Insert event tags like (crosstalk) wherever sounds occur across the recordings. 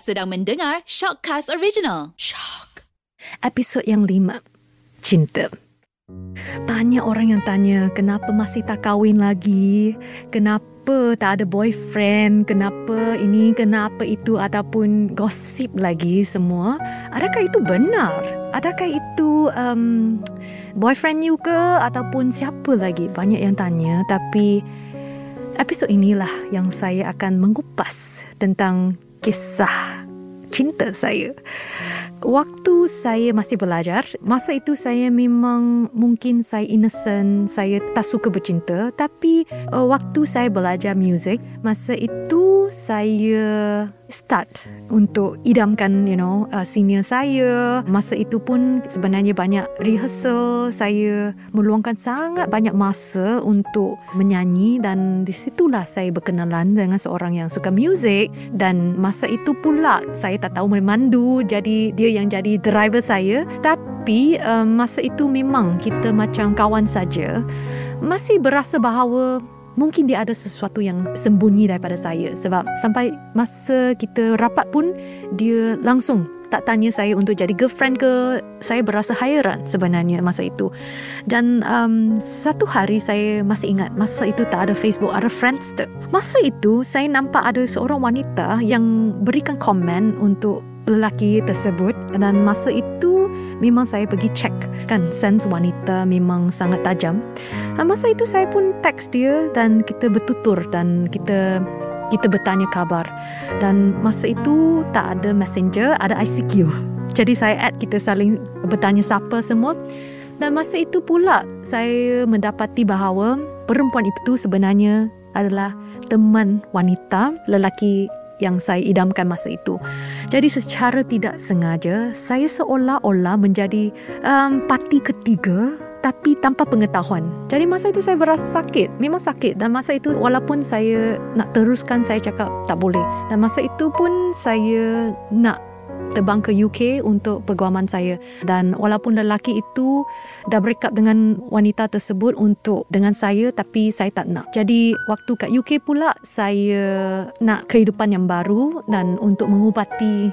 Sedang mendengar Shockcast Original. Shock. Episod yang lima. Cinta. Banyak orang yang tanya kenapa masih tak kahwin lagi, kenapa tak ada boyfriend, kenapa ini, kenapa itu ataupun gosip lagi semua. Adakah itu benar? Adakah itu um, boyfriend you ke ataupun siapa lagi? Banyak yang tanya tapi episod inilah yang saya akan mengupas tentang kisah cinta saya. Waktu saya masih belajar, masa itu saya memang mungkin saya innocent, saya tak suka bercinta. Tapi uh, waktu saya belajar muzik, masa itu saya start untuk idamkan you know uh, senior saya. Masa itu pun sebenarnya banyak rehearsal. Saya meluangkan sangat banyak masa untuk menyanyi dan di situlah saya berkenalan dengan seorang yang suka muzik dan masa itu pula saya tak tahu memandu jadi dia yang jadi driver saya. Tapi um, masa itu memang kita macam kawan saja. Masih berasa bahawa mungkin dia ada sesuatu yang sembunyi daripada saya sebab sampai masa kita rapat pun dia langsung tak tanya saya untuk jadi girlfriend ke. Saya berasa hairan sebenarnya masa itu. Dan um, satu hari saya masih ingat masa itu tak ada Facebook ada Friendster masa itu saya nampak ada seorang wanita yang berikan komen untuk lelaki tersebut. Dan masa itu memang saya pergi check kan? Sense wanita memang sangat tajam. Dan masa itu saya pun text dia dan kita bertutur dan kita kita bertanya kabar dan masa itu tak ada messenger ada ICQ (laughs) jadi saya add kita saling bertanya siapa semua. Dan masa itu pula saya mendapati bahawa perempuan itu sebenarnya adalah teman wanita lelaki yang saya idamkan masa itu. Jadi secara tidak sengaja, saya seolah-olah menjadi um, parti ketiga tapi tanpa pengetahuan. Jadi masa itu saya berasa sakit. Memang sakit. Dan masa itu walaupun saya nak teruskan, saya cakap tak boleh. Dan masa itu pun saya nak terbang ke UK untuk perguaman saya. Dan walaupun lelaki itu dah break up dengan wanita tersebut untuk dengan saya tapi saya tak nak. Jadi waktu kat UK pula saya nak kehidupan yang baru dan untuk mengubati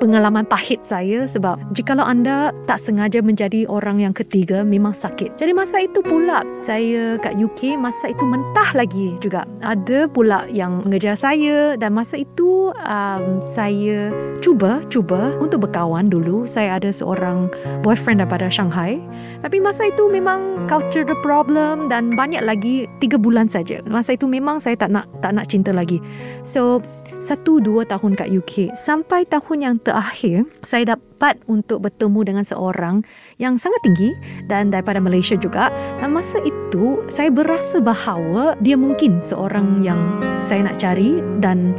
pengalaman pahit saya. Sebab jikalau anda tak sengaja menjadi orang yang ketiga memang sakit. Jadi masa itu pula saya kat UK masa itu mentah lagi juga. Ada pula yang mengejar saya dan masa itu um, saya cuba cuba untuk berkawan dulu. Saya ada seorang boyfriend daripada Shanghai. Tapi masa itu memang culture problem dan banyak lagi tiga bulan saja. Masa itu memang saya tak nak tak nak cinta lagi. So satu dua tahun kat UK sampai tahun yang terakhir saya dapat untuk bertemu dengan seorang yang sangat tinggi dan daripada Malaysia juga dan masa itu saya berasa bahawa dia mungkin seorang yang saya nak cari dan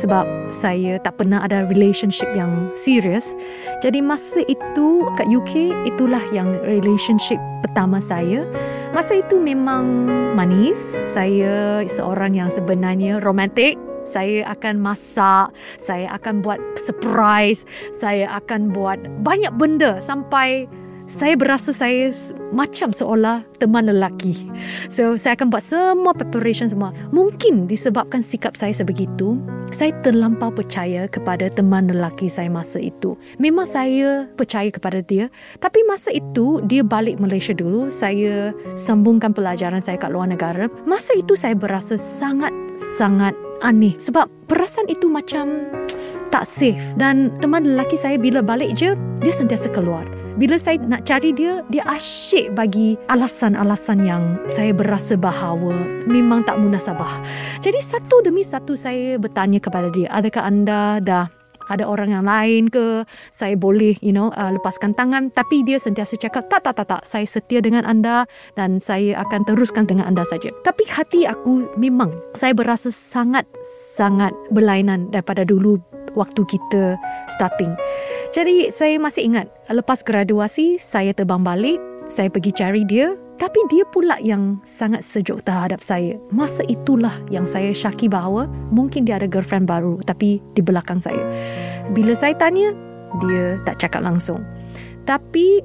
sebab saya tak pernah ada relationship yang serius. Jadi masa itu kat UK itulah yang relationship pertama saya. Masa itu memang manis. Saya seorang yang sebenarnya romantik. Saya akan masak, saya akan buat surprise, saya akan buat banyak benda sampai saya berasa saya macam seolah teman lelaki. So, saya akan buat semua preparation semua. Mungkin disebabkan sikap saya sebegitu, saya terlampau percaya kepada teman lelaki saya masa itu. Memang saya percaya kepada dia, tapi masa itu dia balik Malaysia dulu, saya sambungkan pelajaran saya kat luar negara. Masa itu saya berasa sangat-sangat aneh sebab perasaan itu macam tak safe dan teman lelaki saya bila balik je dia sentiasa keluar bila saya nak cari dia dia asyik bagi alasan-alasan yang saya berasa bahawa memang tak munasabah. Jadi satu demi satu saya bertanya kepada dia adakah anda dah ada orang yang lain ke? Saya boleh you know uh, lepaskan tangan. Tapi dia sentiasa cakap tak tak tak tak. Saya setia dengan anda dan saya akan teruskan dengan anda saja. Tapi hati aku memang saya berasa sangat sangat berlainan daripada dulu waktu kita starting. Jadi saya masih ingat lepas graduasi saya terbang balik, saya pergi cari dia tapi dia pula yang sangat sejuk terhadap saya. Masa itulah yang saya syaki bahawa mungkin dia ada girlfriend baru tapi di belakang saya. Bila saya tanya, dia tak cakap langsung. Tapi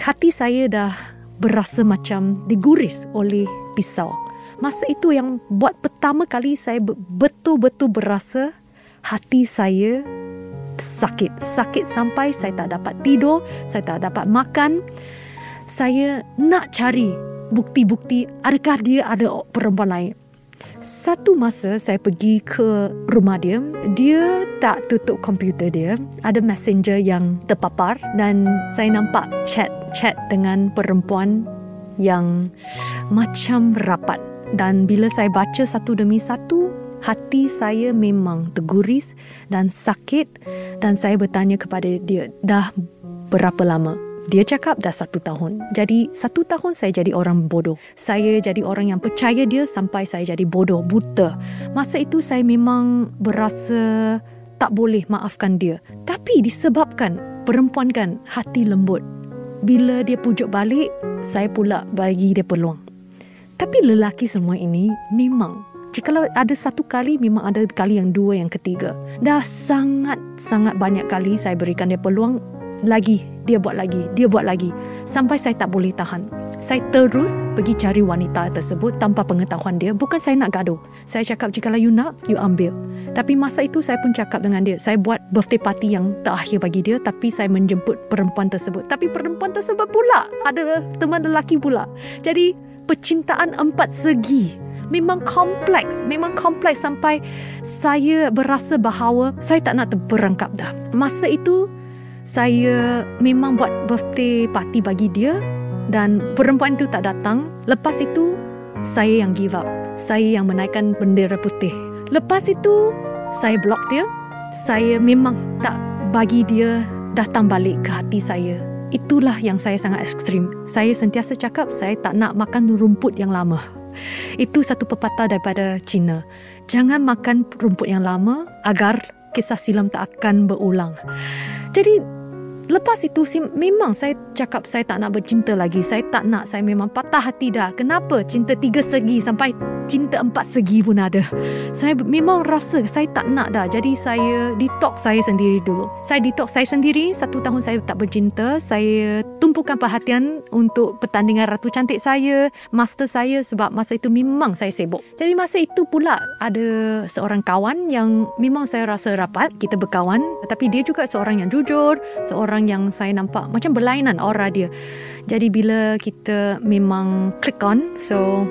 hati saya dah berasa macam diguris oleh pisau. Masa itu yang buat pertama kali saya betul-betul berasa hati saya sakit. Sakit sampai saya tak dapat tidur, saya tak dapat makan. Saya nak cari bukti-bukti adakah dia ada perempuan lain. Satu masa saya pergi ke rumah dia, dia tak tutup komputer dia. Ada messenger yang terpapar dan saya nampak chat-chat dengan perempuan yang macam rapat. Dan bila saya baca satu demi satu, hati saya memang terguris dan sakit dan saya bertanya kepada dia, dah berapa lama? Dia cakap dah satu tahun. Jadi satu tahun saya jadi orang bodoh. Saya jadi orang yang percaya dia sampai saya jadi bodoh, buta. Masa itu saya memang berasa tak boleh maafkan dia. Tapi disebabkan perempuan kan hati lembut. Bila dia pujuk balik, saya pula bagi dia peluang. Tapi lelaki semua ini memang jika ada satu kali memang ada kali yang dua yang ketiga. Dah sangat sangat banyak kali saya berikan dia peluang lagi dia buat lagi dia buat lagi. Sampai saya tak boleh tahan. Saya terus pergi cari wanita tersebut tanpa pengetahuan dia. Bukan saya nak gaduh. Saya cakap jika you nak you ambil. Tapi masa itu saya pun cakap dengan dia. Saya buat birthday party yang terakhir bagi dia tapi saya menjemput perempuan tersebut. Tapi perempuan tersebut pula ada teman lelaki pula. Jadi percintaan empat segi memang kompleks memang kompleks sampai saya berasa bahawa saya tak nak terperangkap dah masa itu saya memang buat birthday party bagi dia dan perempuan itu tak datang. Lepas itu, saya yang give up. Saya yang menaikkan bendera putih. Lepas itu, saya block dia. Saya memang tak bagi dia datang balik ke hati saya. Itulah yang saya sangat ekstrim. Saya sentiasa cakap saya tak nak makan rumput yang lama. Itu satu pepatah daripada Cina. Jangan makan rumput yang lama agar kisah silam tak akan berulang. Jadi Lepas itu memang saya cakap saya tak nak bercinta lagi. Saya tak nak. Saya memang patah hati dah. Kenapa? Cinta tiga segi sampai cinta empat segi pun ada. Saya memang rasa saya tak nak dah. Jadi saya detox saya sendiri dulu. Saya detox saya sendiri. Satu tahun saya tak bercinta. Saya tumpukan perhatian untuk pertandingan Ratu Cantik saya, master saya sebab masa itu memang saya sibuk. Jadi masa itu pula ada seorang kawan yang memang saya rasa rapat. Kita berkawan. Tapi dia juga seorang yang jujur. Seorang orang yang saya nampak macam berlainan aura dia. Jadi bila kita memang click on, so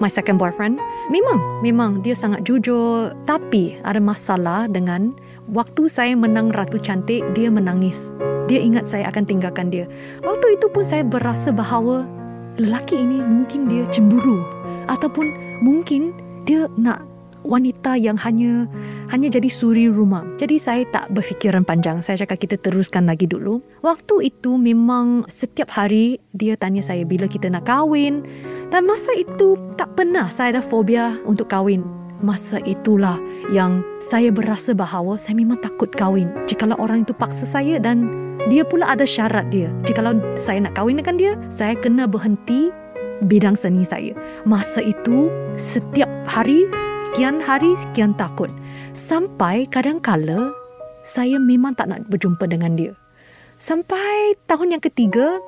my second boyfriend, memang, memang dia sangat jujur. Tapi ada masalah dengan waktu saya menang Ratu Cantik, dia menangis. Dia ingat saya akan tinggalkan dia. Waktu itu pun saya berasa bahawa lelaki ini mungkin dia cemburu. Ataupun mungkin dia nak wanita yang hanya hanya jadi suri rumah. Jadi saya tak berfikiran panjang. Saya cakap kita teruskan lagi dulu. Waktu itu memang setiap hari dia tanya saya bila kita nak kahwin. Dan masa itu tak pernah saya ada fobia untuk kahwin. Masa itulah yang saya berasa bahawa saya memang takut kahwin. Jikalau orang itu paksa saya dan dia pula ada syarat dia. Jikalau saya nak kahwin dengan dia, saya kena berhenti bidang seni saya. Masa itu setiap hari sekian hari sekian takut. Sampai kadang-kala saya memang tak nak berjumpa dengan dia. Sampai tahun yang ketiga,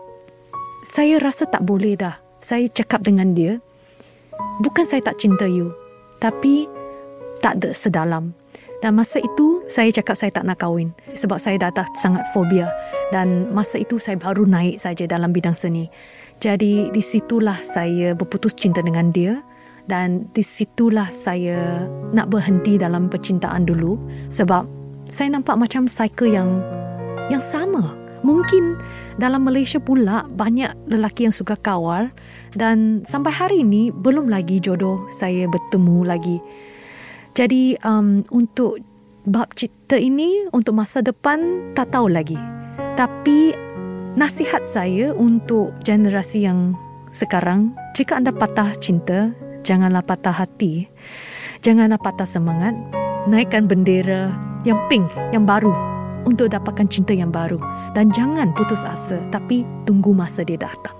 saya rasa tak boleh dah. Saya cakap dengan dia, bukan saya tak cinta you, tapi tak ada sedalam. Dan masa itu, saya cakap saya tak nak kahwin. Sebab saya dah tak sangat fobia. Dan masa itu, saya baru naik saja dalam bidang seni. Jadi, di situlah saya berputus cinta dengan dia dan di situlah saya nak berhenti dalam percintaan dulu sebab saya nampak macam cycle yang yang sama. Mungkin dalam Malaysia pula banyak lelaki yang suka kawal dan sampai hari ini belum lagi jodoh saya bertemu lagi. Jadi um, untuk bab cerita ini untuk masa depan tak tahu lagi. Tapi nasihat saya untuk generasi yang sekarang jika anda patah cinta janganlah patah hati, janganlah patah semangat, naikkan bendera yang pink, yang baru untuk dapatkan cinta yang baru. Dan jangan putus asa tapi tunggu masa dia datang.